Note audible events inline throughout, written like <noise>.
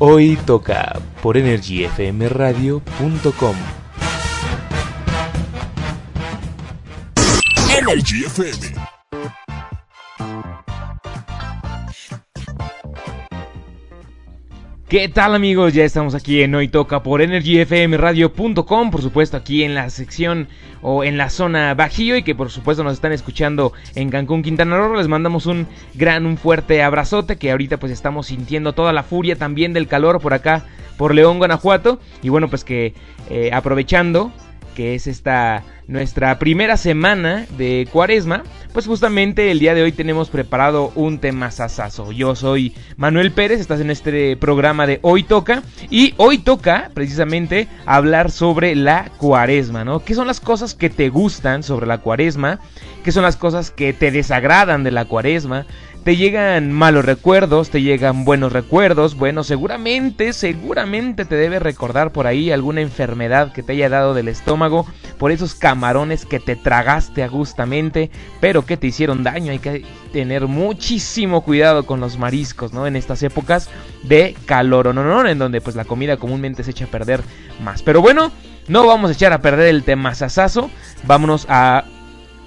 Hoy toca por energyfmradio.com. Energy FM. ¿Qué tal amigos? Ya estamos aquí en Hoy Toca por energyfmradio.com, por supuesto aquí en la sección o en la zona Bajío y que por supuesto nos están escuchando en Cancún, Quintana Roo. Les mandamos un gran, un fuerte abrazote que ahorita pues estamos sintiendo toda la furia también del calor por acá, por León, Guanajuato. Y bueno, pues que eh, aprovechando que es esta nuestra primera semana de cuaresma, pues justamente el día de hoy tenemos preparado un tema sasazo. Yo soy Manuel Pérez, estás en este programa de Hoy Toca y hoy toca precisamente hablar sobre la cuaresma, ¿no? ¿Qué son las cosas que te gustan sobre la cuaresma? ¿Qué son las cosas que te desagradan de la cuaresma? Te llegan malos recuerdos, te llegan buenos recuerdos, bueno, seguramente, seguramente te debe recordar por ahí alguna enfermedad que te haya dado del estómago, por esos camarones que te tragaste agustamente, pero que te hicieron daño, hay que tener muchísimo cuidado con los mariscos, ¿no? En estas épocas de calor o no, en donde pues la comida comúnmente se echa a perder más. Pero bueno, no vamos a echar a perder el tema sasazo, vámonos a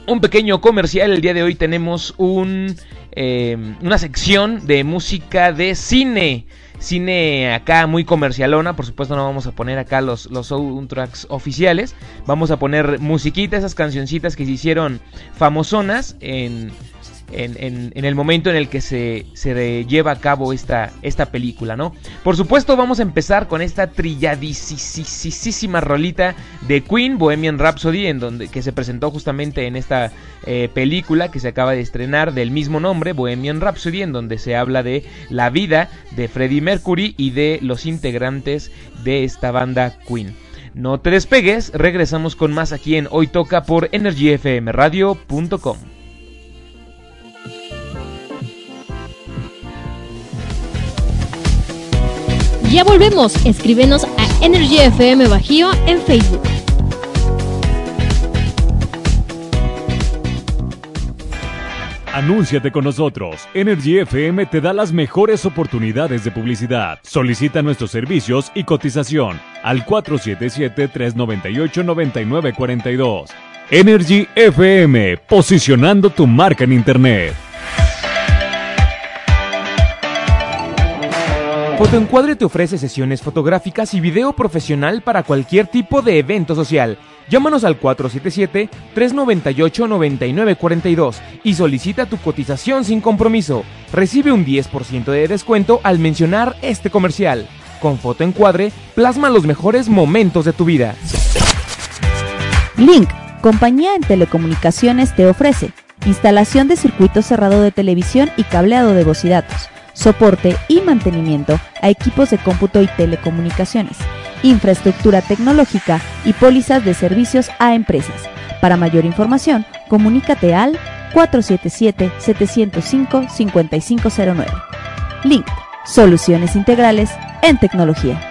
un pequeño comercial. El día de hoy tenemos un, eh, una sección de música de cine. Cine acá muy comercialona, por supuesto no vamos a poner acá los, los soundtracks oficiales, vamos a poner musiquita, esas cancioncitas que se hicieron famosonas en, en, el momento en el que se, lleva a cabo esta, esta película, ¿no? Por supuesto, vamos a empezar con esta trilladísima rolita de Queen, Bohemian Rhapsody, en donde, que se presentó justamente en esta eh, película que se acaba de estrenar del mismo nombre, Bohemian Rhapsody, en donde se habla de la vida de Freddie Mercury y de los integrantes de esta banda Queen. No te despegues, regresamos con más aquí en Hoy Toca por energyfmradio.com. Ya volvemos. Escríbenos a Energy FM Bajío en Facebook. Anúnciate con nosotros. Energy FM te da las mejores oportunidades de publicidad. Solicita nuestros servicios y cotización al 477-398-9942. Energy FM, posicionando tu marca en Internet. Fotoencuadre te ofrece sesiones fotográficas y video profesional para cualquier tipo de evento social. Llámanos al 477-398-9942 y solicita tu cotización sin compromiso. Recibe un 10% de descuento al mencionar este comercial. Con Fotoencuadre, plasma los mejores momentos de tu vida. Link, compañía en telecomunicaciones, te ofrece instalación de circuito cerrado de televisión y cableado de voz y datos soporte y mantenimiento a equipos de cómputo y telecomunicaciones, infraestructura tecnológica y pólizas de servicios a empresas. Para mayor información, comunícate al 477-705-5509. Link. Soluciones integrales en tecnología.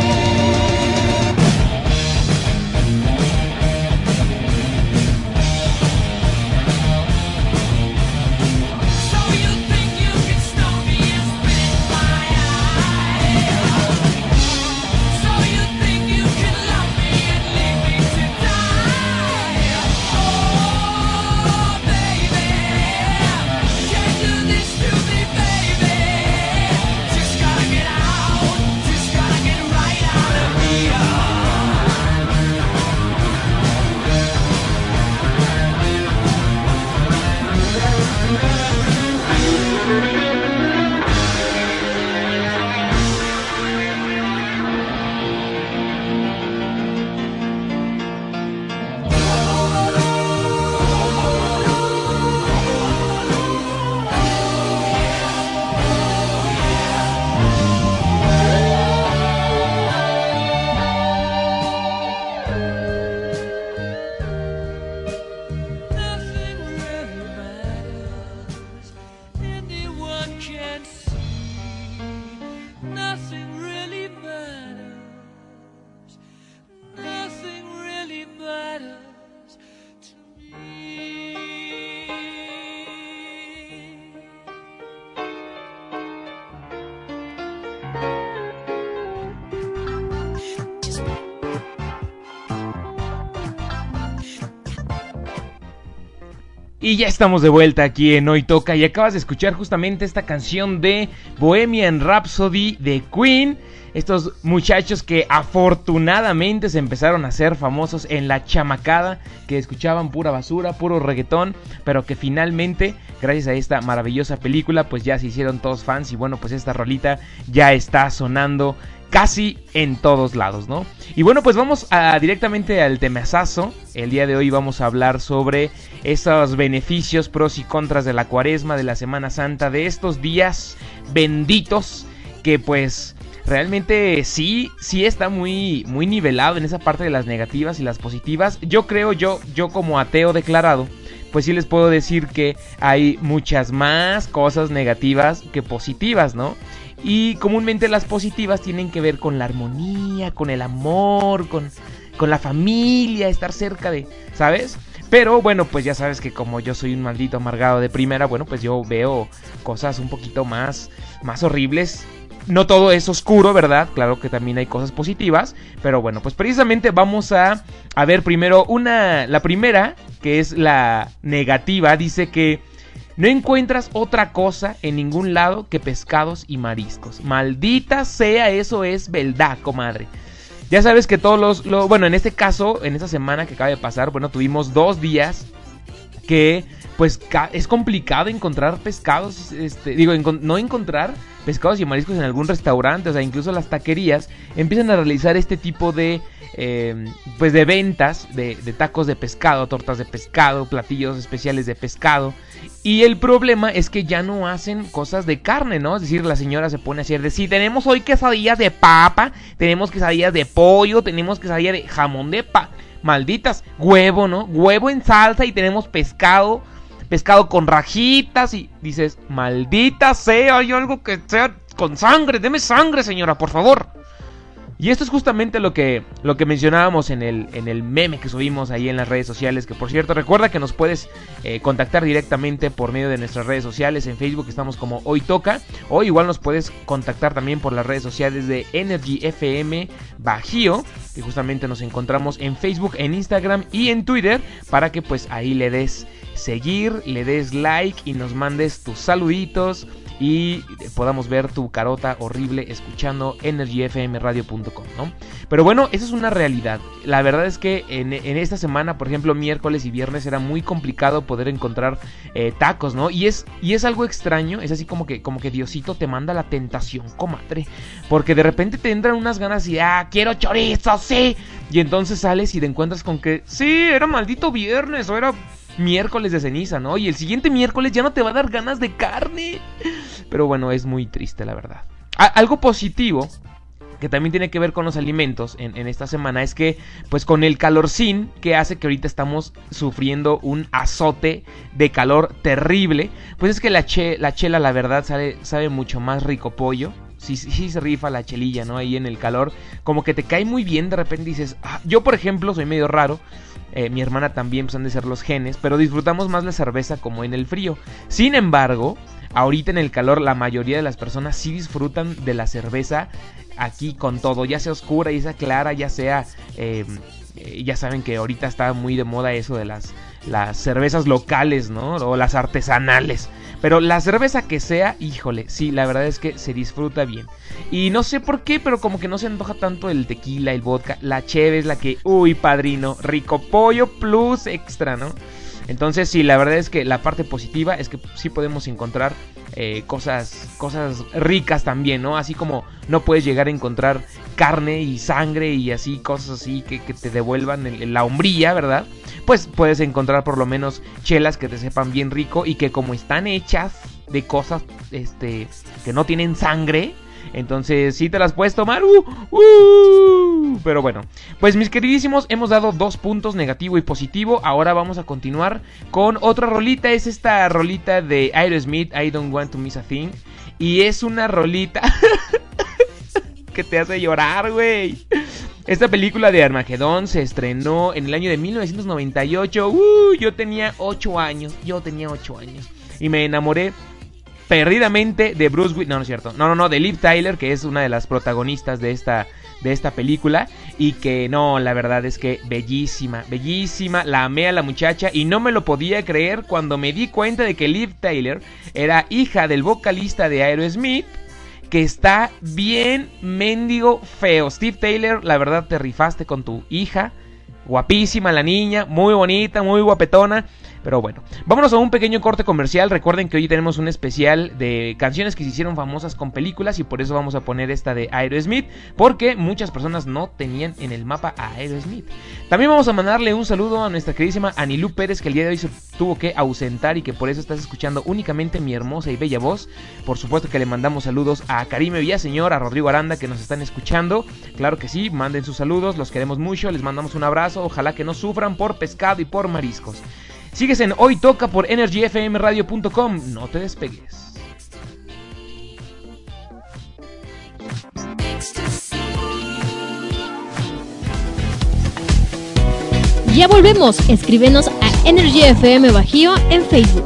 Y ya estamos de vuelta aquí en Hoy Toca y acabas de escuchar justamente esta canción de Bohemian Rhapsody de Queen. Estos muchachos que afortunadamente se empezaron a hacer famosos en la chamacada, que escuchaban pura basura, puro reggaetón, pero que finalmente, gracias a esta maravillosa película, pues ya se hicieron todos fans y bueno, pues esta rolita ya está sonando casi en todos lados, ¿no? Y bueno, pues vamos a, directamente al temazazo. El día de hoy vamos a hablar sobre esos beneficios, pros y contras de la cuaresma, de la Semana Santa, de estos días benditos que pues realmente sí, sí está muy, muy nivelado en esa parte de las negativas y las positivas. Yo creo, yo, yo como ateo declarado, pues sí les puedo decir que hay muchas más cosas negativas que positivas, ¿no? Y comúnmente las positivas tienen que ver con la armonía, con el amor, con, con la familia, estar cerca de, ¿sabes? Pero bueno, pues ya sabes que como yo soy un maldito amargado de primera, bueno, pues yo veo cosas un poquito más, más horribles. No todo es oscuro, ¿verdad? Claro que también hay cosas positivas. Pero bueno, pues precisamente vamos a, a ver primero una... La primera, que es la negativa, dice que no encuentras otra cosa en ningún lado que pescados y mariscos. Maldita sea, eso es verdad, comadre. Ya sabes que todos los, bueno, en este caso, en esta semana que acaba de pasar, bueno, tuvimos dos días que pues es complicado encontrar pescados, este, digo, no encontrar pescados y mariscos en algún restaurante, o sea, incluso las taquerías empiezan a realizar este tipo de, eh, pues de ventas de, de, tacos de pescado, tortas de pescado, platillos especiales de pescado. Y el problema es que ya no hacen cosas de carne, ¿no? Es decir, la señora se pone a decir, de, sí, tenemos hoy quesadillas de papa, tenemos quesadillas de pollo, tenemos quesadillas de jamón de pa... Malditas, huevo, ¿no? Huevo en salsa y tenemos pescado pescado con rajitas y dices, maldita sea, hay algo que sea con sangre, deme sangre señora, por favor. Y esto es justamente lo que, lo que mencionábamos en el, en el meme que subimos ahí en las redes sociales. Que por cierto, recuerda que nos puedes eh, contactar directamente por medio de nuestras redes sociales. En Facebook estamos como Hoy Toca. O igual nos puedes contactar también por las redes sociales de Energy FM Bajío. Que justamente nos encontramos en Facebook, en Instagram y en Twitter. Para que pues ahí le des seguir, le des like y nos mandes tus saluditos y podamos ver tu carota horrible escuchando energyfmradio.com, ¿no? Pero bueno, esa es una realidad. La verdad es que en, esta semana, por ejemplo, miércoles y viernes era muy complicado poder encontrar eh, tacos, ¿no? Y es, y es algo extraño, es así como que, como que Diosito te manda la tentación, comadre. Porque de repente te entran unas ganas y, ah, quiero chorizo, sí. Y entonces sales y te encuentras con que, sí, era maldito viernes o era miércoles de ceniza, ¿no? Y el siguiente miércoles ya no te va a dar ganas de carne. Pero bueno, es muy triste, la verdad. algo positivo que también tiene que ver con los alimentos en, esta semana es que pues con el calorcín que hace que ahorita estamos sufriendo un azote de calor terrible pues es que la, la chela la verdad sabe, sabe mucho más rico pollo sí, sí, se rifa la chelilla, ¿no? Ahí en el calor, como que te cae muy bien, de repente dices, ah, yo por ejemplo soy medio raro, eh, mi hermana también pues han de ser los genes, pero disfrutamos más la cerveza como en el frío. Sin embargo, ahorita en el calor la mayoría de las personas sí disfrutan de la cerveza aquí con todo, ya sea oscura, ya sea clara, ya sea... Eh, eh, ya saben que ahorita está muy de moda eso de las, las cervezas locales, ¿no? O las artesanales. Pero la cerveza que sea, híjole, sí, la verdad es que se disfruta bien. Y no sé por qué, pero como que no se antoja tanto el tequila, el vodka. La cheve es la que, uy, padrino, rico pollo plus extra, ¿no? Entonces, sí, la verdad es que la parte positiva es que sí podemos encontrar eh, cosas, cosas ricas también, ¿no? Así como no puedes llegar a encontrar carne y sangre y así, cosas así que, te devuelvan la hombría, ¿verdad? Pues puedes encontrar por lo menos chelas que te sepan bien rico y que como están hechas de cosas este, que no tienen sangre, entonces, si te las puedes tomar. Uh, uh. Pero bueno, pues mis queridísimos, hemos dado dos puntos, negativo y positivo. Ahora vamos a continuar con otra rolita. Es esta rolita de Aerosmith, I Don't Want to Miss a Thing. Y es una rolita <laughs> que te hace llorar, güey. Esta película de Armagedón se estrenó en el año de 1998. Uh, yo tenía 8 años. Yo tenía 8 años. Y me enamoré perdidamente de Bruce Willis. No, no es cierto. No, no, no, de Liv Tyler, que es una de las protagonistas de esta, de esta película y que no, la verdad es que bellísima, bellísima, la amé a la muchacha y no me lo podía creer cuando me di cuenta de que Liv Taylor era hija del vocalista de Aerosmith que está bien mendigo feo. Steve Taylor, la verdad te rifaste con tu hija. Guapísima la niña, muy bonita, muy guapetona. Pero bueno, vámonos a un pequeño corte comercial. Recuerden que hoy tenemos un especial de canciones que se hicieron famosas con películas y por eso vamos a poner esta de Aerosmith, porque muchas personas no tenían en el mapa a Aerosmith. También vamos a mandarle un saludo a nuestra queridísima Anilú Pérez, que el día de hoy se tuvo que ausentar y que por eso estás escuchando únicamente mi hermosa y bella voz. Por supuesto que le mandamos saludos a Karime Villaseñor, a Rodrigo Aranda, que nos están escuchando. Claro que sí, manden sus saludos, los queremos mucho, les mandamos un abrazo. Ojalá que no sufran por pescado y por mariscos. Sigues en Hoy Toca por energyfmradio.com. No te despegues. Ya volvemos. Escríbenos a Energy FM Bajío en Facebook.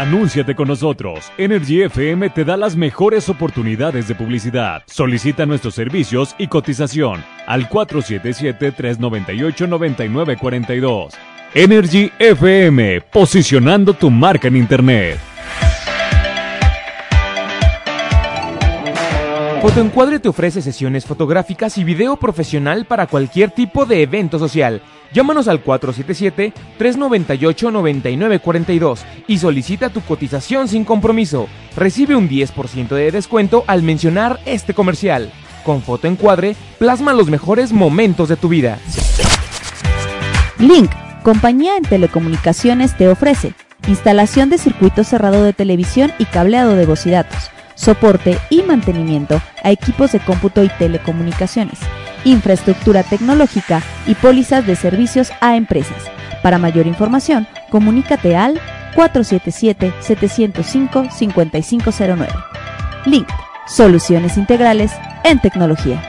Anúnciate con nosotros. Energy FM te da las mejores oportunidades de publicidad. Solicita nuestros servicios y cotización al 477-398-9942. Energy FM, posicionando tu marca en Internet. Fotoencuadre te ofrece sesiones fotográficas y video profesional para cualquier tipo de evento social. Llámanos al 477-398-9942 y solicita tu cotización sin compromiso. Recibe un 10% de descuento al mencionar este comercial. Con Fotoencuadre, plasma los mejores momentos de tu vida. Link, compañía en telecomunicaciones, te ofrece instalación de circuito cerrado de televisión y cableado de voz y datos soporte y mantenimiento a equipos de cómputo y telecomunicaciones, infraestructura tecnológica y pólizas de servicios a empresas. Para mayor información, comunícate al 477-705-5509. Link, soluciones integrales en tecnología.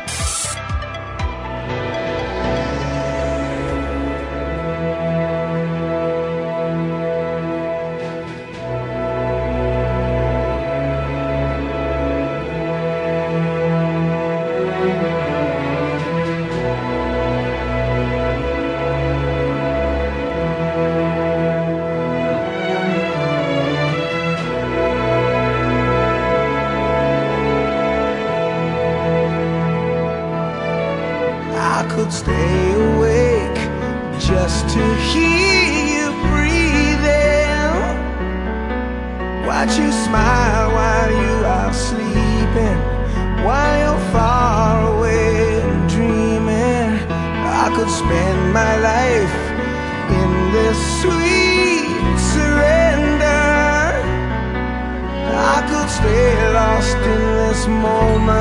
this moment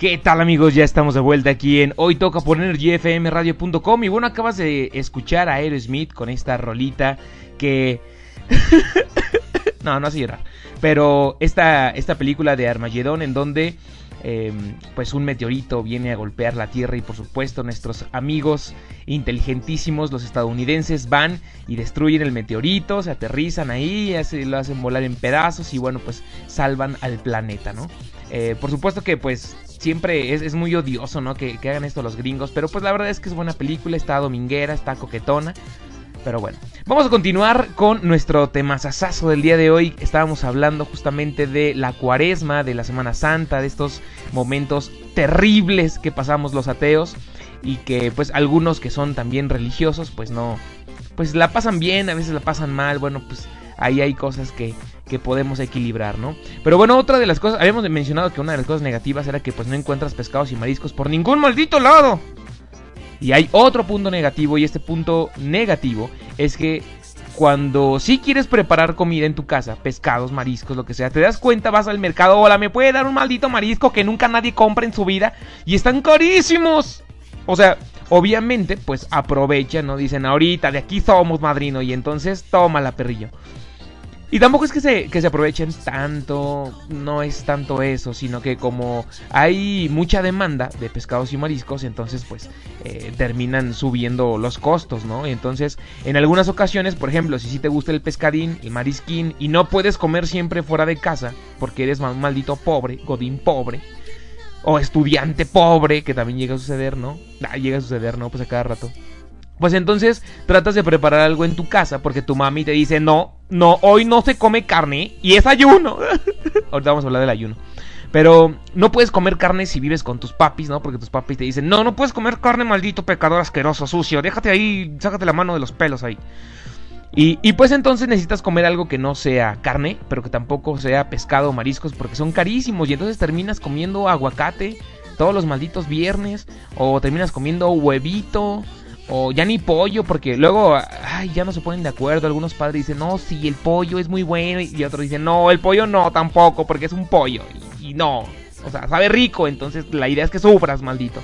¿Qué tal amigos? Ya estamos de vuelta aquí en Hoy Toca por EnergyFMRadio.com y bueno, acabas de escuchar a Aerosmith con esta rolita que... <laughs> no, no hace llorar. Pero esta, esta película de Armagedón en donde Em, pues un meteorito viene a golpear la Tierra y por supuesto nuestros amigos inteligentísimos, los estadounidenses, van y destruyen el meteorito, se aterrizan ahí, lo hacen volar en pedazos y bueno, pues salvan al planeta, ¿no? Eh, por supuesto que pues siempre es, muy odioso, ¿no? Que, que, hagan esto los gringos, pero pues la verdad es que es buena película, está dominguera, está coquetona. Pero bueno, vamos a continuar con nuestro temazazazo del día de hoy. Estábamos hablando justamente de la cuaresma, de la Semana Santa, de estos momentos terribles que pasamos los ateos y que pues algunos que son también religiosos pues no, pues la pasan bien, a veces la pasan mal, bueno pues ahí hay cosas que, que podemos equilibrar, ¿no? Pero bueno, otra de las cosas, habíamos mencionado que una de las cosas negativas era que pues no encuentras pescados y mariscos por ningún maldito lado. Y hay otro punto negativo y este punto negativo es que cuando sí quieres preparar comida en tu casa, pescados, mariscos, lo que sea, te das cuenta, vas al mercado, hola, me puede dar un maldito marisco que nunca nadie compra en su vida y están carísimos. O sea, obviamente, pues aprovechan, ¿no? Dicen, ahorita de aquí somos madrino y entonces toma la perrillo. Y tampoco es que se, que se aprovechen tanto, no es tanto eso, sino que como hay mucha demanda de pescados y mariscos, entonces pues eh, terminan subiendo los costos, ¿no? Entonces, en algunas ocasiones, por ejemplo, si sí te gusta el pescadín, el marisquín, y no puedes comer siempre fuera de casa, porque eres un maldito pobre, godín pobre, o estudiante pobre, que también llega a suceder, ¿no? Ah, llega a suceder, ¿no? Pues a cada rato. Pues entonces tratas de preparar algo en tu casa porque tu mami te dice, no, no, hoy no se come carne y es ayuno. <laughs> Ahorita vamos a hablar del ayuno. Pero no puedes comer carne si vives con tus papis, ¿no? Porque tus papis te dicen, no, no puedes comer carne, maldito pecador asqueroso, sucio. Déjate ahí, sácate la mano de los pelos ahí. Y, y, pues entonces necesitas comer algo que no sea carne, pero que tampoco sea pescado o mariscos, porque son carísimos. Y entonces terminas comiendo aguacate todos los malditos viernes. O terminas comiendo huevito o ya ni pollo, porque luego, ay, ya no se ponen de acuerdo. Algunos padres dicen, no, sí, el pollo es muy bueno. Y otros dicen, no, el pollo no, tampoco, porque es un pollo. Y, no, o sea, sabe rico. Entonces la idea es que sufras, maldito.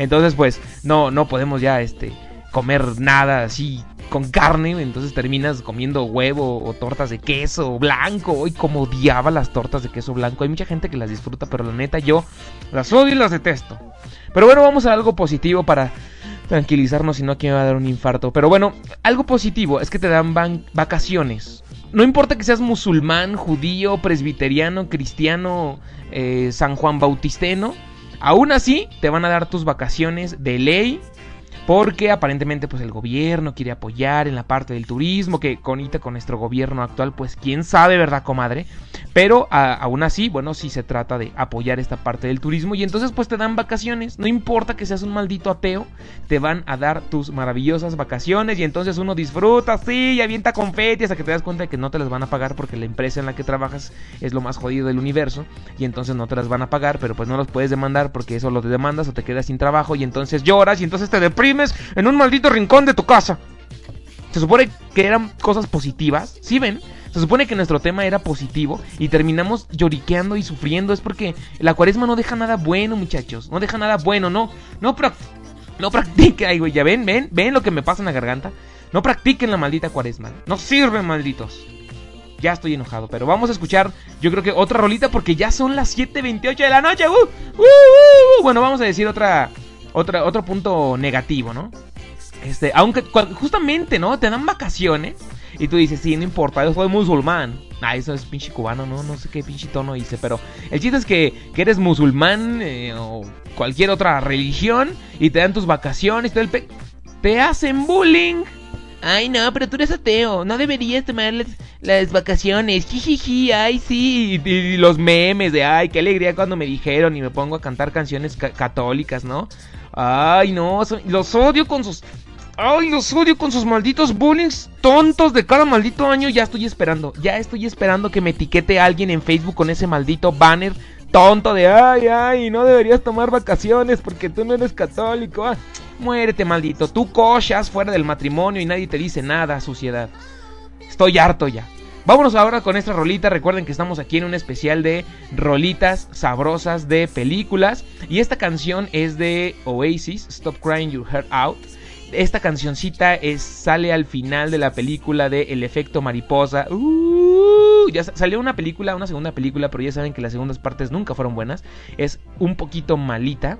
Entonces, pues, no, no podemos ya, este, comer nada así con carne. Entonces terminas comiendo huevo o tortas de queso blanco. Y como odiaba las tortas de queso blanco. Hay mucha gente que las disfruta, pero la neta yo las odio y las detesto. Pero bueno, vamos a algo positivo para tranquilizarnos, si no aquí me va a dar un infarto. Pero bueno, algo positivo es que te dan vacaciones. No importa que seas musulmán, judío, presbiteriano, cristiano, eh, San Juan Bautisteno, aún así te van a dar tus vacaciones de ley porque aparentemente pues el gobierno quiere apoyar en la parte del turismo, que conita con nuestro gobierno actual, pues quién sabe, ¿verdad, comadre? Pero aún así, bueno, sí se trata de apoyar esta parte del turismo y entonces pues te dan vacaciones, no importa que seas un maldito ateo, te van a dar tus maravillosas vacaciones y entonces uno disfruta, sí, y avienta confeti hasta que te das cuenta de que no te las van a pagar porque la empresa en la que trabajas es lo más jodido del universo y entonces no te las van a pagar, pero pues no los puedes demandar porque eso lo te demandas o te quedas sin trabajo y entonces lloras y entonces te deprimes en un maldito rincón de tu casa. Se supone que eran cosas positivas, ¿sí ven? Se supone que nuestro tema era positivo y terminamos lloriqueando y sufriendo. Es porque la cuaresma no deja nada bueno, muchachos. No deja nada bueno, no. No, no practiquen. Ay, güey, ya ven, ven, ven lo que me pasa en la garganta. No practiquen la maldita cuaresma. No sirven, malditos. Ya estoy enojado, pero vamos a escuchar, yo creo que otra rolita porque ya son las 7.28 de la noche. Uh, uh, uh, bueno, vamos a decir otra, otra, otro punto negativo, ¿no? Este, aunque justamente, ¿no? Te dan vacaciones y tú dices, sí, no importa, yo soy musulmán. Ah, eso es pinche cubano, ¿no? No sé qué pinche tono hice, pero el chiste es que, que eres musulmán eh, o cualquier otra religión y te dan tus vacaciones, todo el pe te hacen bullying. Ay, no, pero tú eres ateo, no deberías tomar las, vacaciones. Jijiji, ay, sí. Y, los memes de, ay, qué alegría cuando me dijeron y me pongo a cantar canciones católicas, ¿no? Ay, no, los odio con sus Ay, los odio con sus malditos bullings tontos de cada maldito año. Ya estoy esperando, ya estoy esperando que me etiquete alguien en Facebook con ese maldito banner tonto de ay, ay, no deberías tomar vacaciones porque tú no eres católico. Ah, muérete, maldito. Tú cochas fuera del matrimonio y nadie te dice nada, suciedad. Estoy harto ya. Vámonos ahora con esta rolita. Recuerden que estamos aquí en un especial de rolitas sabrosas de películas. Y esta canción es de Oasis, Stop Crying Your Heart Out. Esta cancioncita es, sale al final de la película de El efecto mariposa. Uh, ya salió una película, una segunda película, pero ya saben que las segundas partes nunca fueron buenas. Es un poquito malita.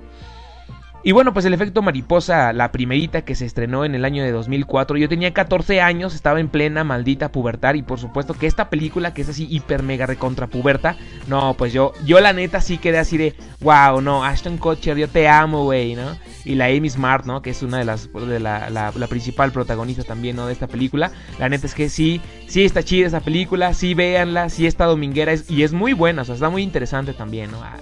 Y bueno, pues el efecto mariposa, la primerita que se estrenó en el año de 2004, yo tenía 14 años, estaba en plena maldita pubertad y por supuesto que esta película que es así hiper mega recontra puberta, no, pues yo, yo la neta sí quedé así de, wow, no, Ashton Kutcher, yo te amo, güey, ¿no? Y la Amy Smart, ¿no? Que es una de las, de la, la, principal protagonista también, ¿no? De esta película. La neta es que sí, sí está chida esa película, sí véanla, sí está dominguera y es muy buena, o sea, está muy interesante también, ¿no? Ah,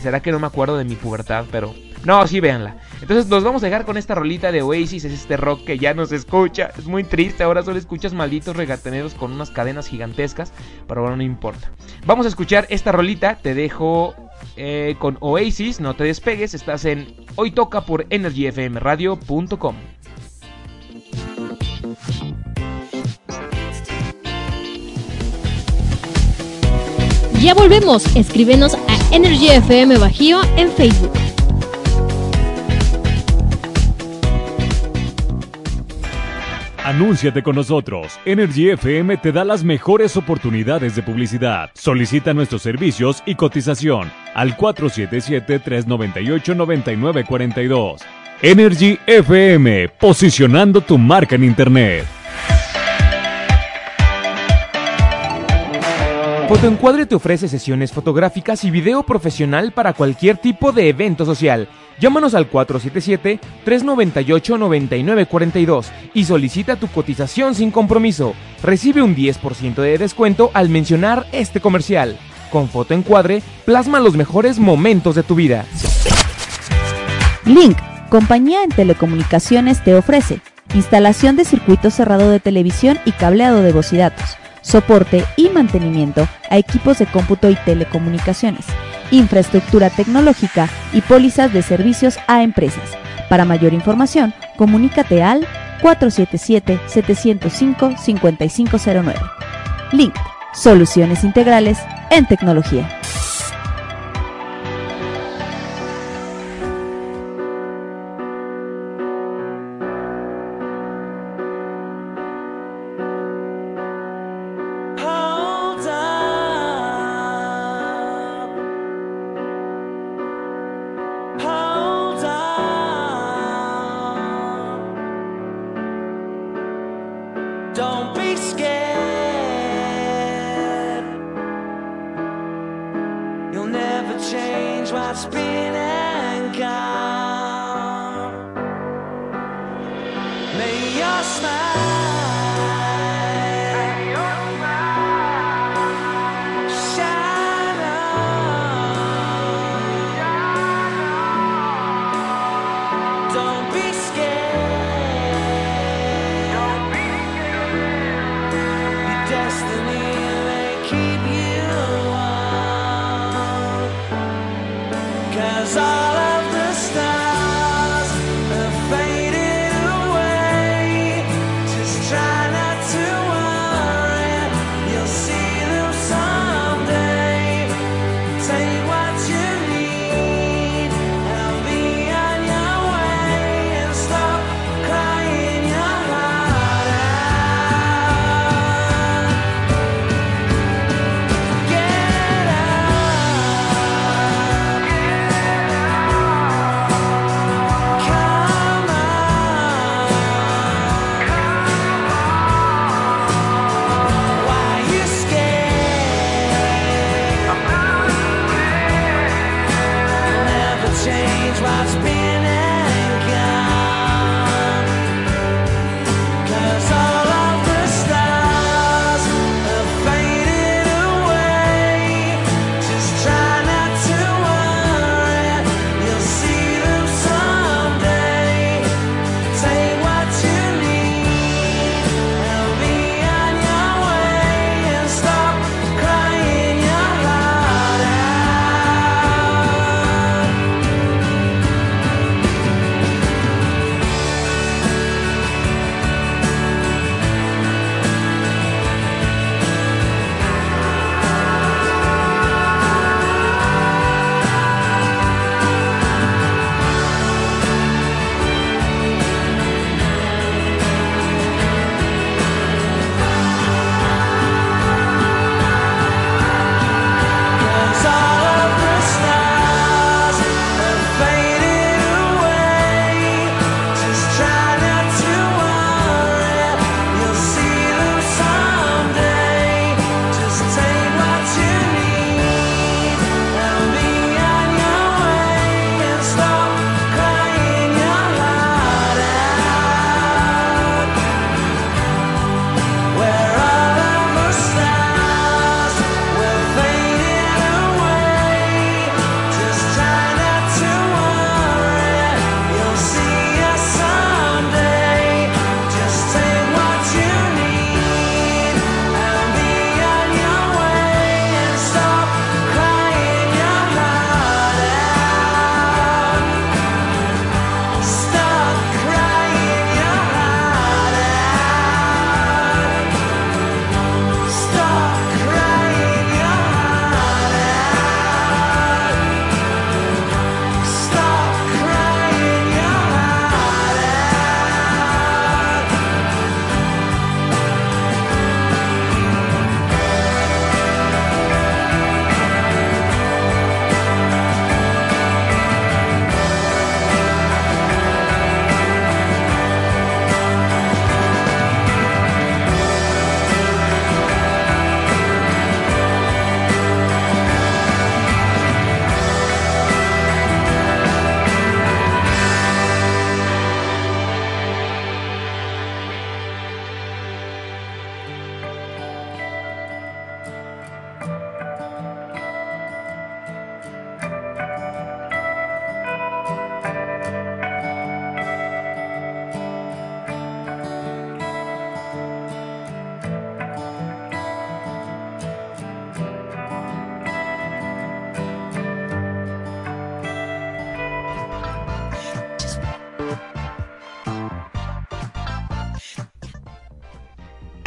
Será que no me acuerdo de mi pubertad, pero... No, sí, véanla. Entonces los vamos a dejar con esta rolita de Oasis, es este rock que ya no se escucha. Es muy triste, ahora solo escuchas malditos regateneros con unas cadenas gigantescas, pero bueno, no importa. Vamos a escuchar esta rolita, te dejo eh, con Oasis, no te despegues, estás en Hoy Toca por energyfmradio.com. Ya volvemos. Escríbenos a Energy FM Bajío en Facebook. Anúnciate con nosotros. Energy FM te da las mejores oportunidades de publicidad. Solicita nuestros servicios y cotización al 477-398-9942. Energy FM, posicionando tu marca en Internet. Fotoencuadre te ofrece sesiones fotográficas y video profesional para cualquier tipo de evento social. Llámanos al 477-398-9942 y solicita tu cotización sin compromiso. Recibe un 10% de descuento al mencionar este comercial. Con Fotoencuadre, plasma los mejores momentos de tu vida. Link, compañía en telecomunicaciones, te ofrece instalación de circuito cerrado de televisión y cableado de voz y datos soporte y mantenimiento a equipos de cómputo y telecomunicaciones, infraestructura tecnológica y pólizas de servicios a empresas. Para mayor información, comunícate al 477-705-5509. Link, soluciones integrales en tecnología. scared. You'll never change what's been.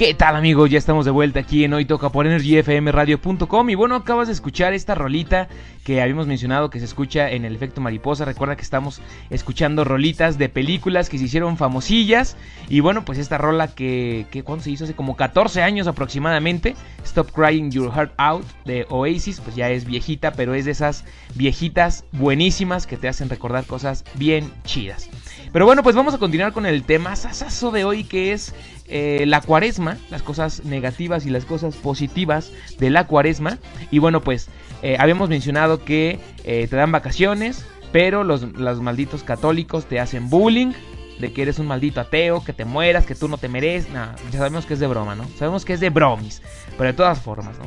¿Qué tal amigos? Ya estamos de vuelta aquí en Hoy Toca por EnergyFMRadio.com y bueno, acabas de escuchar esta rolita que habíamos mencionado que se escucha en el efecto mariposa. Recuerda que estamos escuchando rolitas de películas que se hicieron famosillas y bueno, pues esta rola que, que cuando se hizo hace como 14 años aproximadamente, Stop Crying Your Heart Out de Oasis, pues ya es viejita, pero es de esas viejitas buenísimas que te hacen recordar cosas bien chidas. Pero bueno, pues vamos a continuar con el tema sasazo de hoy que es eh, la cuaresma, las cosas negativas y las cosas positivas de la cuaresma. Y bueno, pues eh, habíamos mencionado que eh, te dan vacaciones, pero los, los malditos católicos te hacen bullying, de que eres un maldito ateo, que te mueras, que tú no te mereces. Nada, ya sabemos que es de broma, ¿no? Sabemos que es de bromis, pero de todas formas, ¿no?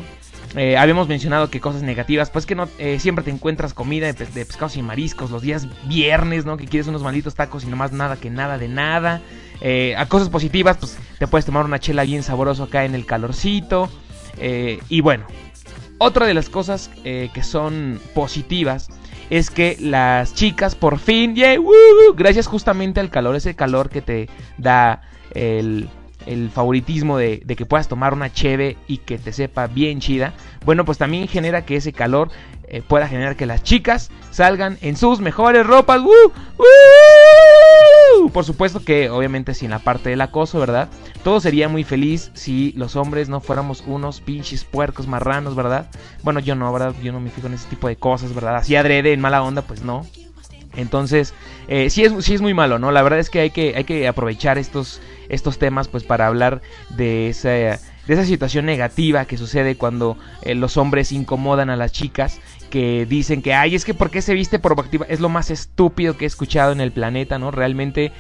Habíamos mencionado que cosas negativas, pues que no siempre te encuentras comida de, de, pescados y mariscos los días viernes, ¿no? Que quieres unos malditos tacos y nomás nada que nada de nada. Eh, a cosas positivas, pues te puedes tomar una chela bien sabroso acá en el calorcito. Eh, y bueno, otra de las cosas eh, que son positivas es que las chicas por fin, gracias justamente al calor, ese calor que te da el, favoritismo de, que puedas tomar una cheve y que te sepa bien chida, bueno, pues también genera que ese calor pueda generar que las chicas salgan en sus mejores ropas. ¡Woo! Por supuesto que obviamente sin la parte del acoso, ¿verdad? Todo sería muy feliz si los hombres no fuéramos unos pinches puercos marranos, ¿verdad? Bueno, yo no, ¿verdad? Yo no me fijo en ese tipo de cosas, ¿verdad? Así adrede, en mala onda, pues no. Entonces, eh, sí, es, sí es muy malo, ¿no? La verdad es que hay que, hay que aprovechar estos, estos temas pues para hablar de esa, de esa situación negativa que sucede cuando eh, los hombres incomodan a las chicas que dicen que, ay, es que ¿por qué se viste provocativa? Es lo más estúpido que he escuchado en el planeta, ¿no? Realmente,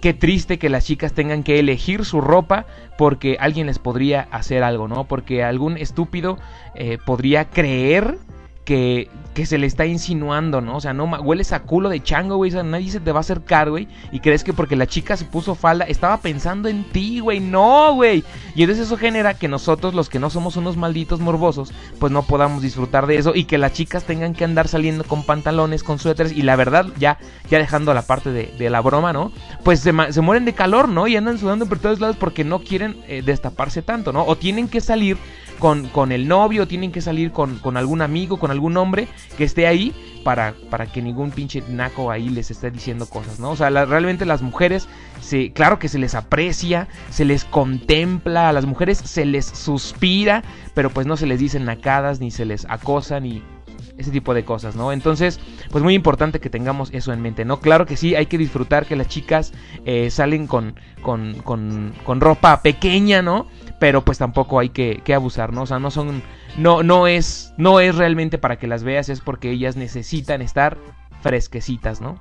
qué triste que las chicas tengan que elegir su ropa porque alguien les podría hacer algo, ¿no? Porque algún estúpido eh, podría creer que, que se le está insinuando, ¿no? O sea, no hueles a culo de chango, güey. O sea, nadie se te va a acercar, güey. Y crees que porque la chica se puso falda, estaba pensando en ti, güey. No, güey. Y entonces eso genera que nosotros, los que no somos unos malditos morbosos, pues no podamos disfrutar de eso. Y que las chicas tengan que andar saliendo con pantalones, con suéteres. Y la verdad, ya, ya dejando la parte de, la broma, ¿no? Pues se, se, mueren de calor, ¿no? Y andan sudando por todos lados porque no quieren eh, destaparse tanto, ¿no? O tienen que salir con, con, el novio, tienen que salir con, con, algún amigo, con algún hombre que esté ahí para, para que ningún pinche naco ahí les esté diciendo cosas, ¿no? O sea, realmente las mujeres, se, claro que se les aprecia, se les contempla, a las mujeres se les suspira, pero pues no se les dicen nacadas, ni se les acosa, ni ese tipo de cosas, ¿no? Entonces, pues muy importante que tengamos eso en mente, ¿no? Claro que sí, hay que disfrutar que las chicas eh, salen con, con, con, con ropa pequeña, ¿no? pero pues tampoco hay que, que, abusar, ¿no? O sea, no son, no, no es, no es realmente para que las veas, es porque ellas necesitan estar fresquecitas, ¿no?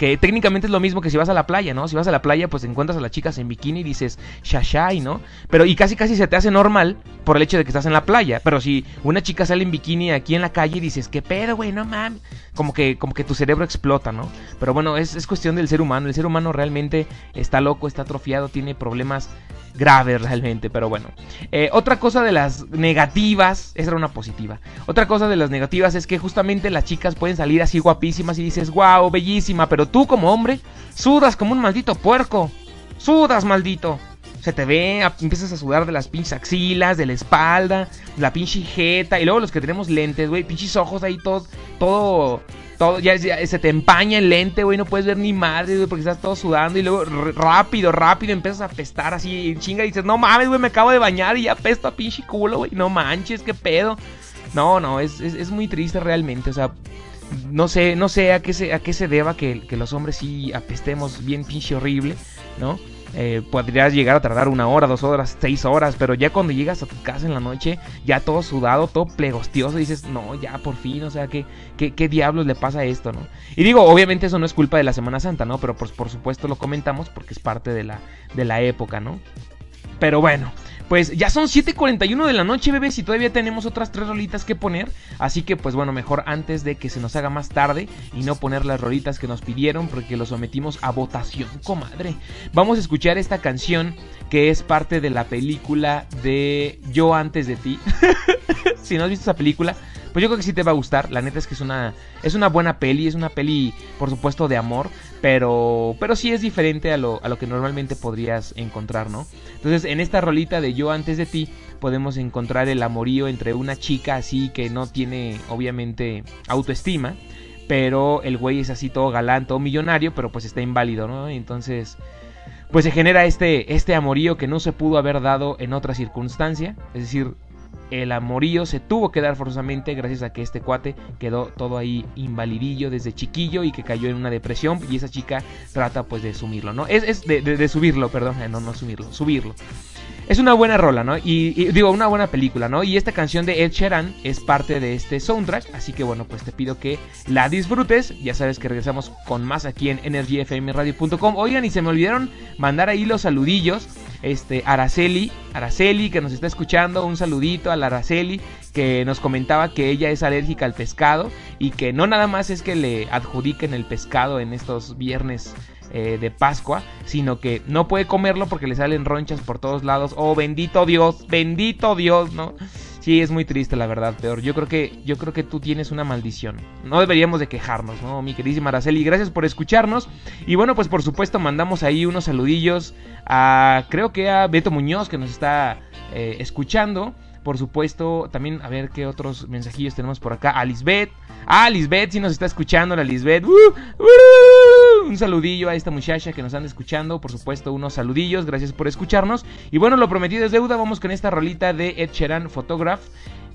Que técnicamente es lo mismo que si vas a la playa, ¿no? Si vas a la playa, pues encuentras a las chicas en bikini y dices, shashai, ¿no? Pero y casi casi se te hace normal por el hecho de que estás en la playa. Pero si una chica sale en bikini aquí en la calle y dices, ¿qué pedo, güey? No mames. Como que, como que tu cerebro explota, ¿no? Pero bueno, es, es cuestión del ser humano. El ser humano realmente está loco, está atrofiado, tiene problemas graves realmente, pero bueno. Eh, otra cosa de las negativas, esa era una positiva. Otra cosa de las negativas es que justamente las chicas pueden salir así guapísimas y dices, wow, bellísima, pero tú como hombre sudas como un maldito puerco. Sudas, maldito. Se te ve, empiezas a sudar de las pinches axilas, de la espalda, la pinche jeta. Y luego los que tenemos lentes, güey, pinches ojos ahí todo, todo todo, ya, se te empaña el lente, güey, no puedes ver ni madre, güey, porque estás todo sudando y luego rápido, rápido empiezas a apestar así, chinga, y dices, no mames, güey, me acabo de bañar y ya apesto a pinche culo, güey, no manches, qué pedo. No, no, es, es, es, muy triste realmente, o sea, no sé, no sé a qué se, a qué se deba que, que los hombres sí apestemos bien pinche horrible, ¿no? Eh, podrías llegar a tardar una hora, dos horas, seis horas, pero ya cuando llegas a tu casa en la noche, ya todo sudado, todo plegostioso, dices, no, ya por fin, o sea, ¿qué, qué, qué diablos le pasa a esto, no? Y digo, obviamente eso no es culpa de la Semana Santa, ¿no? Pero pues por supuesto lo comentamos porque es parte de la, de la época, ¿no? Pero bueno, pues ya son 7.41 de la noche, bebés, y todavía tenemos otras tres rolitas que poner. Así que, pues bueno, mejor antes de que se nos haga más tarde y no poner las rolitas que nos pidieron porque lo sometimos a votación, comadre. Vamos a escuchar esta canción que es parte de la película de Yo antes de ti. <laughs> si no has visto esa película, pues yo creo que sí te va a gustar. La neta es que es una, es una buena peli, es una peli, por supuesto, de amor, pero, pero sí es diferente a lo, a lo que normalmente podrías encontrar, ¿no? Entonces, en esta rolita de Yo antes de ti, podemos encontrar el amorío entre una chica así que no tiene, obviamente, autoestima, pero el güey es así todo galante, todo millonario, pero pues está inválido, ¿no? Entonces pues se genera este, este amorío que no se pudo haber dado en otra circunstancia, es decir, el amorío se tuvo que dar forzosamente gracias a que este cuate quedó todo ahí invalidillo desde chiquillo y que cayó en una depresión y esa chica trata pues de sumirlo, ¿no? Es, es de, de, subirlo, perdón, no, no sumirlo, subirlo. Es una buena rola, ¿no? Y, digo, una buena película, ¿no? Y esta canción de Ed Sheeran es parte de este soundtrack, así que bueno, pues te pido que la disfrutes. Ya sabes que regresamos con más aquí en energyfmradio.com. Oigan, y se me olvidaron mandar ahí los saludillos. Este, Araceli, Araceli que nos está escuchando, un saludito a la Araceli que nos comentaba que ella es alérgica al pescado y que no nada más es que le adjudiquen el pescado en estos viernes eh, de Pascua, sino que no puede comerlo porque le salen ronchas por todos lados. Oh, bendito Dios, bendito Dios, ¿no? Sí, es muy triste la verdad, peor. Yo creo que yo creo que tú tienes una maldición. No deberíamos de quejarnos, ¿no? Mi queridísima Araceli, gracias por escucharnos. Y bueno, pues por supuesto mandamos ahí unos saludillos a creo que a Beto Muñoz que nos está eh, escuchando. Por supuesto, también a ver qué otros mensajillos tenemos por acá. A Lisbeth. Ah, Lisbeth, si nos está escuchando, la Lisbeth. Un saludillo a esta muchacha que nos anda escuchando. Por supuesto, unos saludillos. Gracias por escucharnos. Y bueno, lo prometido es deuda. Vamos con esta rolita de Ed Sheeran Photograph.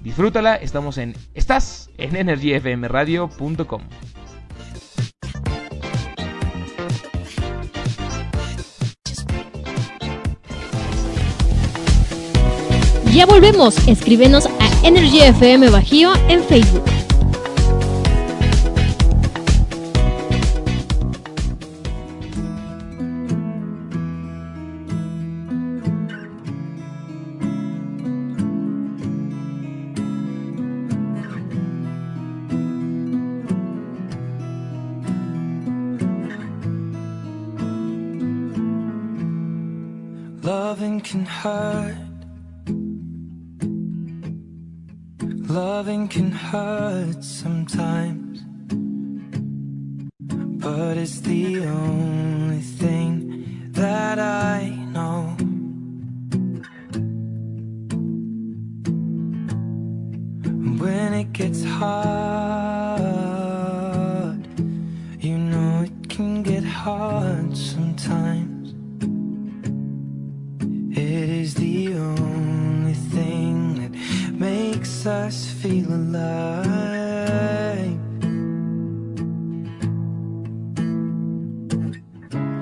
Disfrútala. Estamos en. Estás en energyfmradio.com. Ya volvemos. Escríbenos a Energy FM Bajío en Facebook. Hurt Loving can hurt sometimes, but it's the only thing that I know. When it gets hard, you know it can get hard us feel alive.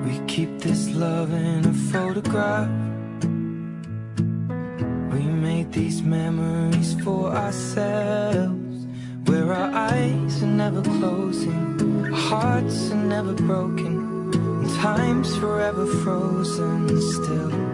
We keep this love in a photograph. We made these memories for ourselves, where our eyes are never closing, our hearts are never broken, and time's forever frozen still.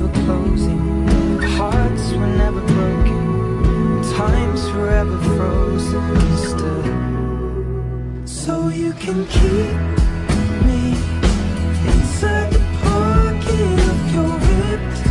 never closing, hearts were never broken, time's forever frozen still. So you can keep me inside the pocket of your ripped.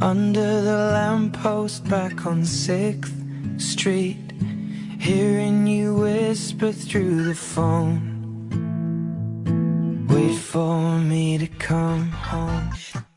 Under the lamppost back on 6th Street, hearing you whisper through the phone. Wait for me to come home.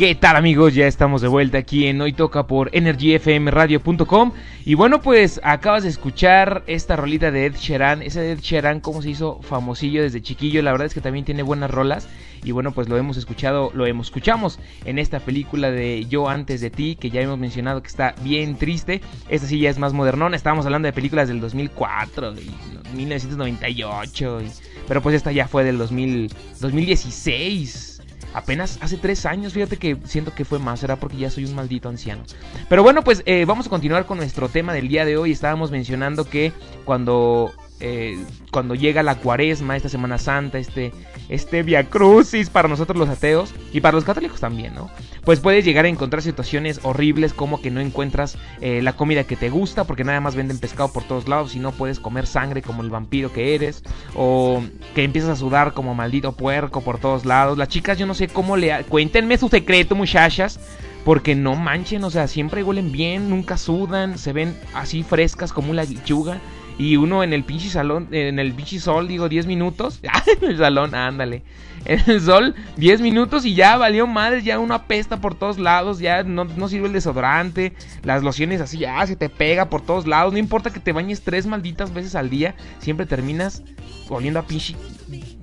¿Qué tal amigos? Ya estamos de vuelta aquí en Hoy Toca por EnergyFMRadio.com Y bueno pues acabas de escuchar esta rolita de Ed Sheeran. Ese Ed Sheeran como se hizo famosillo desde chiquillo La verdad es que también tiene buenas rolas. Y bueno pues lo hemos escuchado, lo hemos escuchamos en esta película de Yo Antes de Ti Que ya hemos mencionado que está bien triste. Esta sí ya es más modernona. Estábamos hablando de películas del 2004 y 1998 y- Pero pues esta ya fue del 2000, 2016 Apenas hace tres años, fíjate que siento que fue más, será porque ya soy un maldito anciano. Pero bueno, pues eh, vamos a continuar con nuestro tema del día de hoy. Estábamos mencionando que cuando, eh, cuando llega la cuaresma, esta Semana Santa, este, este Via Crucis para nosotros los ateos y para los católicos también, ¿no? Pues puedes llegar a encontrar situaciones horribles como que no encuentras eh, la comida que te gusta porque nada más venden pescado por todos lados y no puedes comer sangre como el vampiro que eres o que empiezas a sudar como maldito puerco por todos lados. Las chicas yo no sé cómo le... Cuéntenme su secreto muchachas porque no manchen, o sea, siempre huelen bien, nunca sudan, se ven así frescas como una lechuga. Y uno en el pinche salón, en el pinche sol, digo, 10 minutos. <laughs> en el salón, ándale. En el sol, 10 minutos y ya valió madre, ya uno apesta por todos lados, ya no, no sirve el desodorante, las lociones así, ya se te pega por todos lados. No importa que te bañes tres malditas veces al día, siempre terminas oliendo a pinche,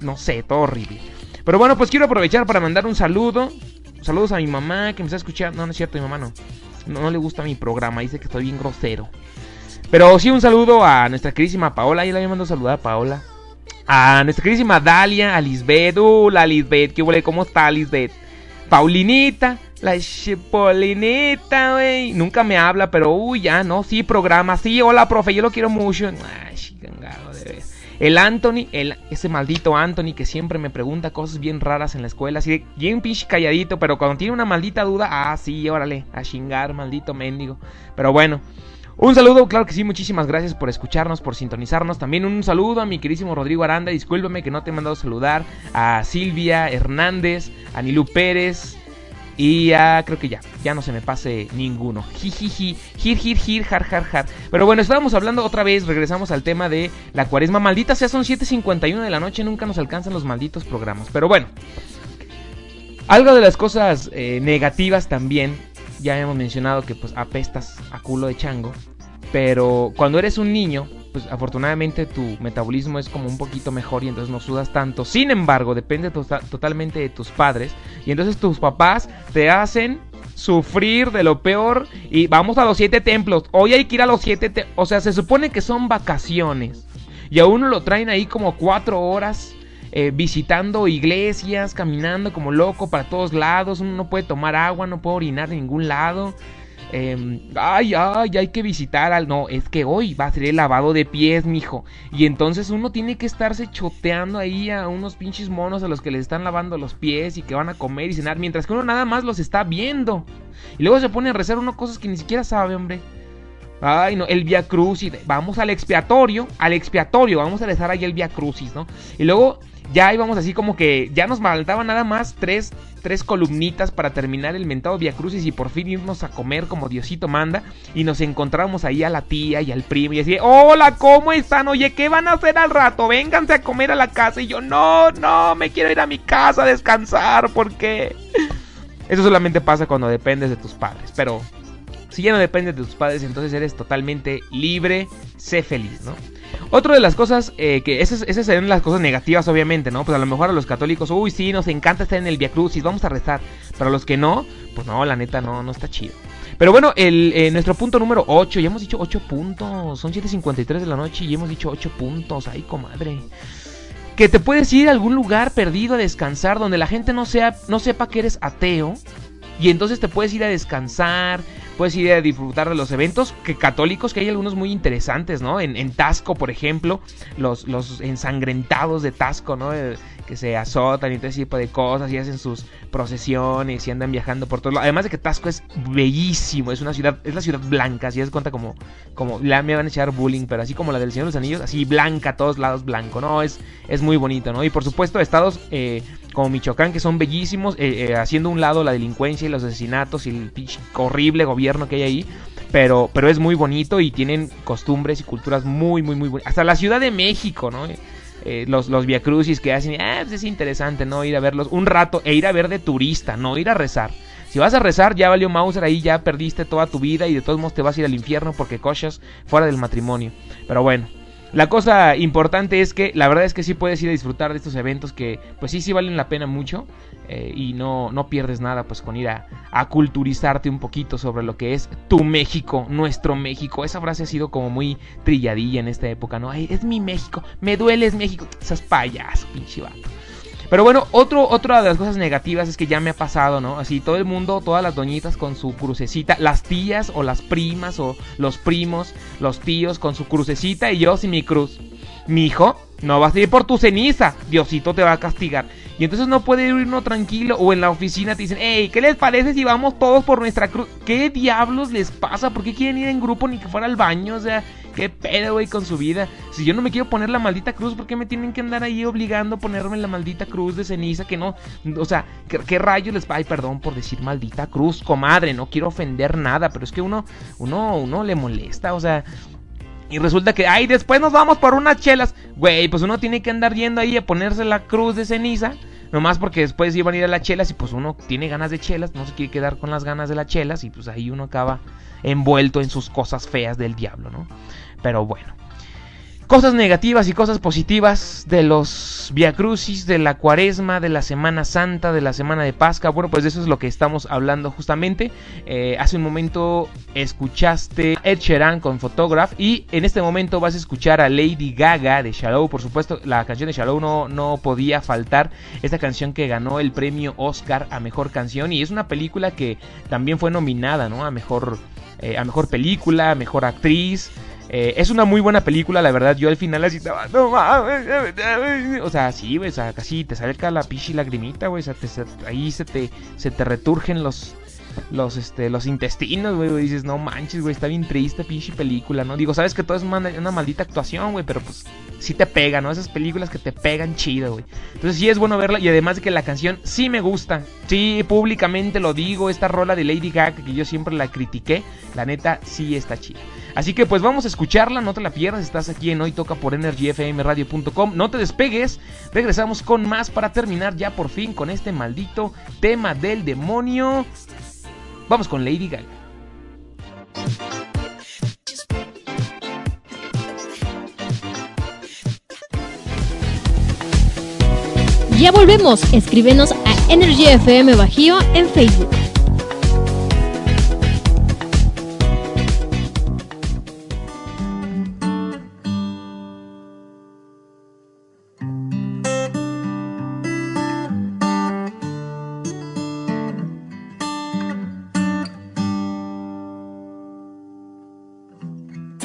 no sé, todo horrible. Pero bueno, pues quiero aprovechar para mandar un saludo. Saludos a mi mamá que me está escuchando. No, no es cierto, mi mamá no. No, no le gusta mi programa, dice que estoy bien grosero. Pero sí un saludo a nuestra queridísima Paola. Ya le había mandado saludar a Paola. A nuestra queridísima Dalia, a Lisbeth. Hola Lisbeth, ¿qué huele? ¿Cómo está Lisbeth? Paulinita, la Chipolinita, güey. Nunca me habla, pero uy, ya, no, sí, programa. Sí, hola, profe, yo lo quiero mucho. Ay, chingado, de. El Anthony, el, ese maldito Anthony que siempre me pregunta cosas bien raras en la escuela, así de bien pinche calladito, pero cuando tiene una maldita duda, ah, sí, órale, a chingar, maldito mendigo. Pero bueno, un saludo, claro que sí, muchísimas gracias por escucharnos, por sintonizarnos. También un saludo a mi querísimo Rodrigo Aranda, discúlpeme que no te he mandado saludar, a Silvia Hernández, a Nilu Pérez. Y ya, creo que ya, ya no se me pase ninguno. Jijiji, jir, jir, jir, jar, jar, jar. Pero bueno, estábamos hablando otra vez, regresamos al tema de la cuaresma. Maldita sea, son 7.51 de la noche, nunca nos alcanzan los malditos programas. Pero bueno, algo de las cosas eh, negativas también, ya hemos mencionado que pues apestas a culo de chango. Pero cuando eres un niño, pues afortunadamente tu metabolismo es como un poquito mejor y entonces no sudas tanto. Sin embargo, depende to totalmente de tus padres. Y entonces tus papás te hacen sufrir de lo peor. Y vamos a los siete templos. Hoy hay que ir a los siete. O sea, se supone que son vacaciones. Y a uno lo traen ahí como cuatro horas. Eh, visitando iglesias, caminando como loco para todos lados. Uno no puede tomar agua, no puede orinar en ningún lado. Eh, ay, ay, hay que visitar al. No, es que hoy va a ser el lavado de pies, mijo. Y entonces uno tiene que estarse choteando ahí a unos pinches monos a los que les están lavando los pies y que van a comer y cenar, mientras que uno nada más los está viendo. Y luego se pone a rezar uno cosas que ni siquiera sabe, hombre. Ay, no, el Via Crucis. Vamos al expiatorio, al expiatorio, vamos a rezar ahí el Via Crucis, ¿no? Y luego ya íbamos así como que ya nos faltaban nada más tres, tres columnitas para terminar el mentado Via Crucis y por fin irnos a comer como Diosito manda. Y nos encontramos ahí a la tía y al primo y así, hola, ¿cómo están? Oye, ¿qué van a hacer al rato? Vénganse a comer a la casa. Y yo, no, no, me quiero ir a mi casa a descansar, porque... Eso solamente pasa cuando dependes de tus padres, pero si ya no dependes de tus padres, entonces eres totalmente libre, sé feliz, ¿no? Otra de las cosas, eh, que esas, esas serían las cosas negativas, obviamente, ¿no? Pues a lo mejor a los católicos, uy, sí, nos encanta estar en el Via Crucis, vamos a rezar. Pero a los que no, pues no, la neta, no, no está chido. Pero bueno, el, eh, nuestro punto número 8, ya hemos dicho 8 puntos, son 7.53 de la noche y hemos dicho 8 puntos, ay comadre. Que te puedes ir a algún lugar perdido a descansar donde la gente no, sea, no sepa que eres ateo y entonces te puedes ir a descansar, puedes ir a disfrutar de los eventos que católicos, que hay algunos muy interesantes, ¿no? En, en Tasco, por ejemplo, los, los ensangrentados de Tasco, ¿no? Que se azotan y todo ese tipo de cosas y hacen sus procesiones y andan viajando por todo. Además de que Tasco es bellísimo, es una ciudad, es la ciudad blanca, si das cuenta como, como, la me van a echar bullying, pero así como la del Señor de los Anillos, así blanca, todos lados blanco, ¿no? Es, es muy bonito, ¿no? Y por supuesto, estados eh, como Michoacán, que son bellísimos, eh, eh, haciendo un lado la delincuencia y los asesinatos y el horrible gobierno que hay ahí. Pero, pero es muy bonito y tienen costumbres y culturas muy, muy, muy buenas. Hasta la Ciudad de México, ¿no? Eh, los, los viacrucis que hacen, ah, pues es interesante, ¿no? Ir a verlos un rato e ir a ver de turista, no ir a rezar. Si vas a rezar, ya valió Mauser, ahí ya perdiste toda tu vida y de todos modos te vas a ir al infierno porque cochas fuera del matrimonio. Pero bueno, la cosa importante es que la verdad es que sí puedes ir a disfrutar de estos eventos que pues sí, sí valen la pena mucho eh, y no, no pierdes nada pues con ir a, a, culturizarte un poquito sobre lo que es tu México, nuestro México. Esa frase ha sido como muy trilladilla en esta época, ¿no? Ay, es mi México, me duele es México. Esas payas, pinche vato. Pero bueno, otro, otra de las cosas negativas es que ya me ha pasado, ¿no? Así todo el mundo, todas las doñitas con su crucecita, las tías o las primas o los primos, los tíos con su crucecita y yo sin mi cruz. Mi hijo, no vas a ir por tu ceniza, Diosito te va a castigar. Y entonces no puede ir uno tranquilo o en la oficina te dicen, hey, ¿qué les parece si vamos todos por nuestra cruz? ¿Qué diablos les pasa? ¿Por qué quieren ir en grupo ni que fuera al baño? O sea, ¿qué pedo, güey, con su vida? Si yo no me quiero poner la maldita cruz, ¿por qué me tienen que andar ahí obligando a ponerme la maldita cruz de ceniza? Que no, o sea, ¿qué, rayos les Ay, perdón por decir maldita cruz, comadre, no quiero ofender nada, pero es que uno, uno, uno le molesta, o sea, y resulta que, ay, después nos vamos por unas chelas. Güey, pues uno tiene que andar yendo ahí a ponerse la cruz de ceniza. Nomás porque después iban a ir a las chelas y pues uno tiene ganas de chelas, no se quiere quedar con las ganas de las chelas y pues ahí uno acaba envuelto en sus cosas feas del diablo, ¿no? Pero bueno cosas negativas y cosas positivas de los Via Crucis, de la Cuaresma, de la Semana Santa, de la Semana de Pascua. Bueno, pues de eso es lo que estamos hablando justamente. Eh, hace un momento escuchaste Ed Sheeran con Photograph y en este momento vas a escuchar a Lady Gaga de Shallow. Por supuesto, la canción de Shallow no, no podía faltar. Esta canción que ganó el premio Oscar a Mejor Canción y es una película que también fue nominada, ¿no? A Mejor, eh, a mejor Película, a Mejor Actriz. Eh, es una muy buena película, la verdad. Yo al final así estaba, no mames. O sea, sí, güey, o sea, casi te sale la pichi lagrimita, güey. O sea, ahí se te, se te returgen los, los, este, los intestinos, güey. Dices, no manches, güey, está bien triste, pinche película, ¿no? Digo, sabes que todo es una, una maldita actuación, güey, pero pues sí te pega, ¿no? Esas películas que te pegan chido, güey. Entonces sí es bueno verla y además de que la canción sí me gusta. Sí, públicamente lo digo, esta rola de Lady Gaga que yo siempre la critiqué, la neta sí está chida. Así que pues vamos a escucharla, no te la pierdas, estás aquí en Hoy Toca por EnergyFMRadio.com. No te despegues, regresamos con más para terminar ya por fin con este maldito tema del demonio. Vamos con Lady Gaga. Ya volvemos, escríbenos a Energy FM Bajío en Facebook.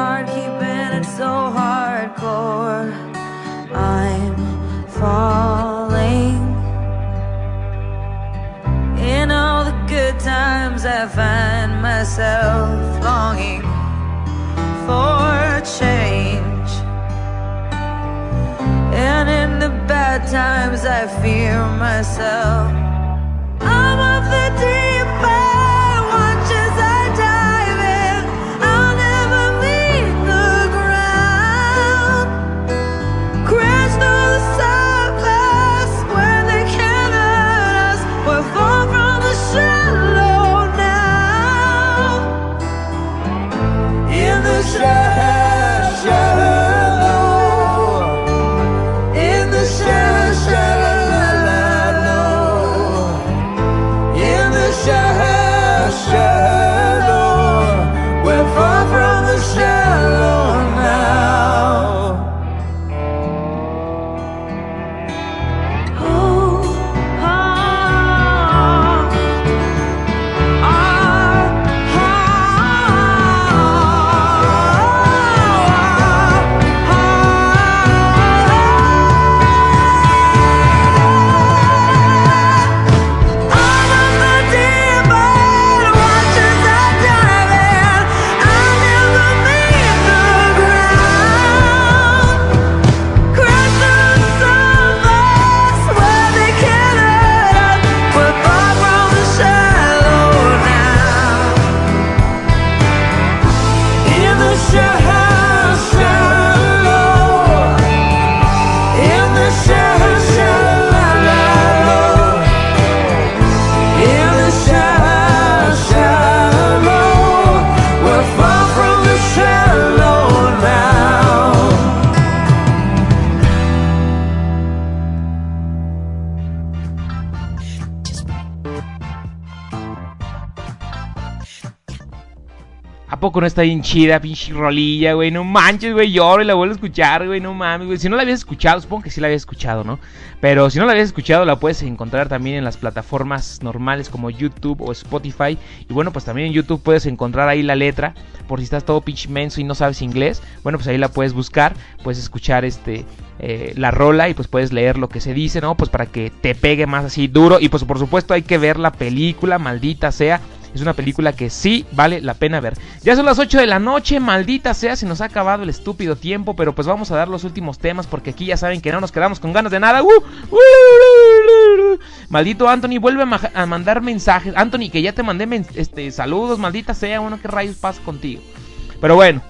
Hard keeping it so hardcore? I'm falling. In all the good times, I find myself longing for change. And in the bad times, I fear myself. I'm of the deep poco no está bien chida, pinche rolilla, güey? No manches, güey, lloro y la vuelvo a escuchar, güey, no mames, güey. Si no la habías escuchado, supongo que sí la habías escuchado, ¿no? Pero si no la habías escuchado, la puedes encontrar también en las plataformas normales como YouTube o Spotify. Y bueno, pues también en YouTube puedes encontrar ahí la letra, por si estás todo pinche menso y no sabes inglés. Bueno, pues ahí la puedes buscar, puedes escuchar este eh, la rola y pues puedes leer lo que se dice, ¿no? Pues para que te pegue más así duro. Y pues por supuesto hay que ver la película, maldita sea. Es una película que sí vale la pena ver. Ya son las 8 de la noche, maldita sea, se nos ha acabado el estúpido tiempo, pero pues vamos a dar los últimos temas porque aquí ya saben que no nos quedamos con ganas de nada. ¡Uh! ¡Uh! Maldito Anthony, vuelve a, ma- a mandar mensajes. Anthony, que ya te mandé este, saludos, maldita sea, bueno, qué rayos pasa contigo. Pero bueno,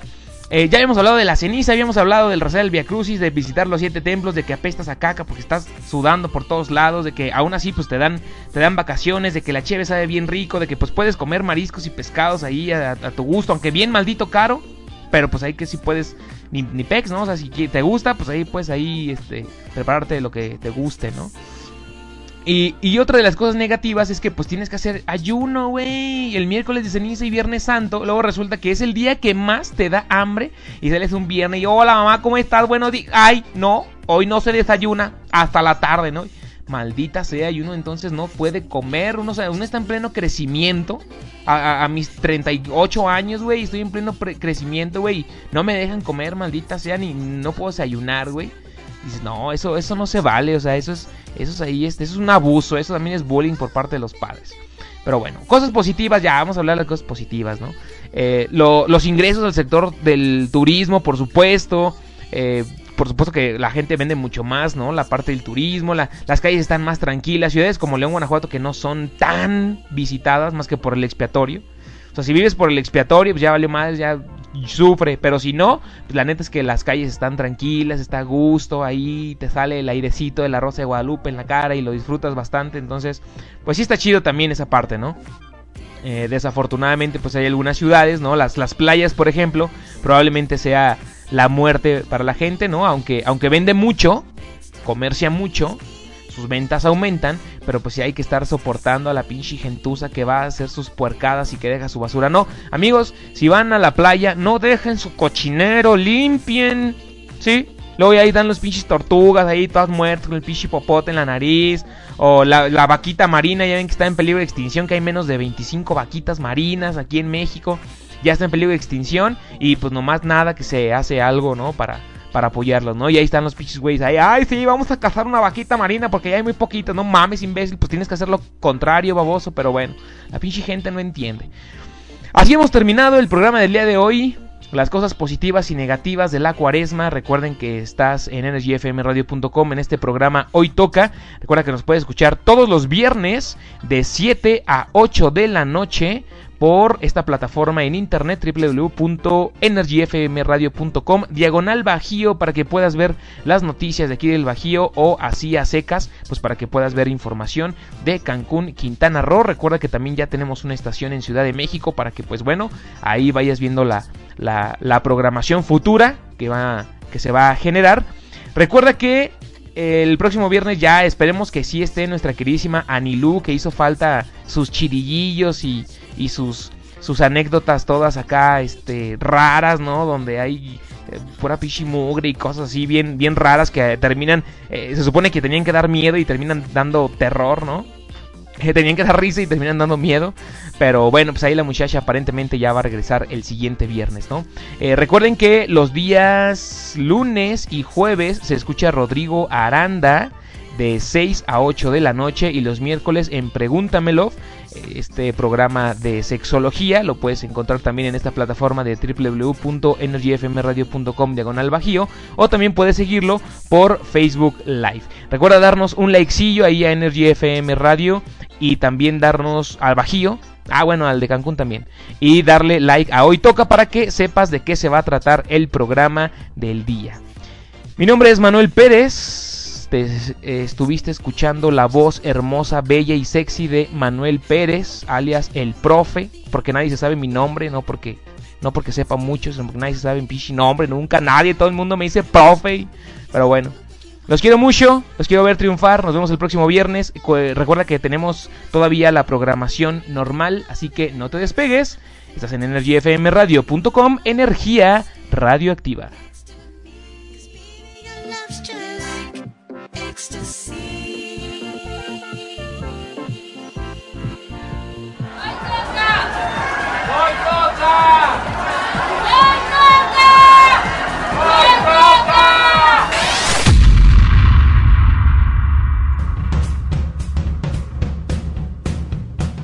eh, ya habíamos hablado de la ceniza, habíamos hablado del rezar el Via Crucis, de visitar los siete templos, de que apestas a caca porque estás sudando por todos lados, de que aún así pues te dan, te dan vacaciones, de que la cheve sabe bien rico, de que pues puedes comer mariscos y pescados ahí a, tu gusto, aunque bien maldito caro, pero pues ahí que sí puedes, ni, ni pex, ¿no? O sea, si te gusta, pues ahí puedes ahí este, prepararte lo que te guste, ¿no? Y, y otra de las cosas negativas es que pues tienes que hacer ayuno, güey. El miércoles de ceniza y viernes santo. Luego resulta que es el día que más te da hambre. Y sales un viernes y hola mamá, ¿cómo estás? Buenos días. Ay, no, hoy no se desayuna hasta la tarde, ¿no? Maldita sea, y uno entonces no puede comer. Uno, sea, uno está en pleno crecimiento. A, a- a mis 38 años, güey. Estoy en pleno crecimiento, güey. No me dejan comer, maldita sea, ni no puedo desayunar, güey. Dices, no, eso, eso no se vale, o sea, eso es, eso es ahí, eso es un abuso, eso también es bullying por parte de los padres. Pero bueno, cosas positivas, ya vamos a hablar de las cosas positivas, ¿no? Eh, lo- los ingresos del sector del turismo, por supuesto. eh, por supuesto que la gente vende mucho más, ¿no? La parte del turismo, la- las calles están más tranquilas. Ciudades como León, Guanajuato, que no son tan visitadas más que por el expiatorio. O sea, si vives por el expiatorio, pues ya vale más, ya sufre. Pero si no, pues la neta es que las calles están tranquilas, está a gusto, ahí te sale el airecito de la Rosa de Guadalupe en la cara y lo disfrutas bastante. Entonces, pues sí está chido también esa parte, ¿no? Eh, desafortunadamente, pues hay algunas ciudades, ¿no? Las, las playas, por ejemplo, probablemente sea la muerte para la gente, ¿no? Aunque, aunque vende mucho, comercia mucho, sus ventas aumentan, pero pues sí hay que estar soportando a la pinche gentuza que va a hacer sus puercadas y que deja su basura. No, amigos, si van a la playa, no dejen su cochinero, limpien, ¿sí? Luego ahí dan los pinches tortugas ahí todas muertas con el pinche popote en la nariz. O la, la, vaquita marina, ya ven que está en peligro de extinción, que hay menos de 25 vaquitas marinas aquí en México. Ya está en peligro de extinción y pues nomás nada que se hace algo, ¿no? Para, para apoyarlos, ¿no? Y ahí están los pinches güeyes ahí, ay, sí, vamos a cazar una vaquita marina porque ya hay muy poquito, no mames, imbécil, pues tienes que hacer lo contrario, baboso, pero bueno, la pinche gente no entiende. Así hemos terminado el programa del día de hoy las cosas positivas y negativas de la cuaresma. Recuerden que estás en energyfmradio.com en este programa Hoy Toca. Recuerda que nos puedes escuchar todos los viernes de 7 a 8 de la noche por esta plataforma en internet www.energyfmradio.com diagonal bajío para que puedas ver las noticias de aquí del bajío o así a secas pues para que puedas ver información de Cancún, Quintana Roo. Recuerda que también ya tenemos una estación en Ciudad de México para que pues bueno ahí vayas viendo la, la, programación futura que, va, que se va a generar. Recuerda que el próximo viernes ya esperemos que sí esté nuestra queridísima Anilú que hizo falta sus chirillillos y y sus sus anécdotas todas acá este raras, ¿no? Donde hay eh, pura pichimugre y cosas así bien bien raras que terminan eh, se supone que tenían que dar miedo y terminan dando terror, ¿no? Que <laughs> tenían que dar risa y terminan dando miedo. Pero bueno, pues ahí la muchacha aparentemente ya va a regresar el siguiente viernes, ¿no? Eh, recuerden que los días lunes y jueves se escucha Rodrigo Aranda de 6 a 8 de la noche y los miércoles en Pregúntamelo, este programa de sexología, lo puedes encontrar también en esta plataforma de www.energyfmradio.com diagonal bajío o también puedes seguirlo por Facebook Live. Recuerda darnos un likecillo ahí a Energy FM Radio y también darnos al bajío Ah, bueno, al de Cancún también. Y darle like a Hoy Toca para que sepas de qué se va a tratar el programa del día. Mi nombre es Manuel Pérez estuviste escuchando la voz hermosa, bella y sexy de Manuel Pérez, alias el profe, porque nadie se sabe mi nombre, no porque no porque sepa mucho, sino porque nadie se sabe mi nombre, nunca nadie, todo el mundo me dice profe, pero bueno. Los quiero mucho, los quiero ver triunfar, nos vemos el próximo viernes. Recuerda que tenemos todavía la programación normal, así que no te despegues. Estás en energyfmradio.com, energía radioactiva.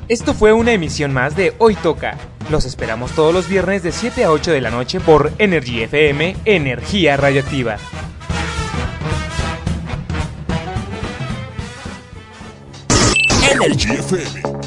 Esto fue una emisión más de Hoy Toca. Los esperamos todos los viernes de 7 a 8 de la noche por Energy FM, Energía Radioactiva. Energy FM.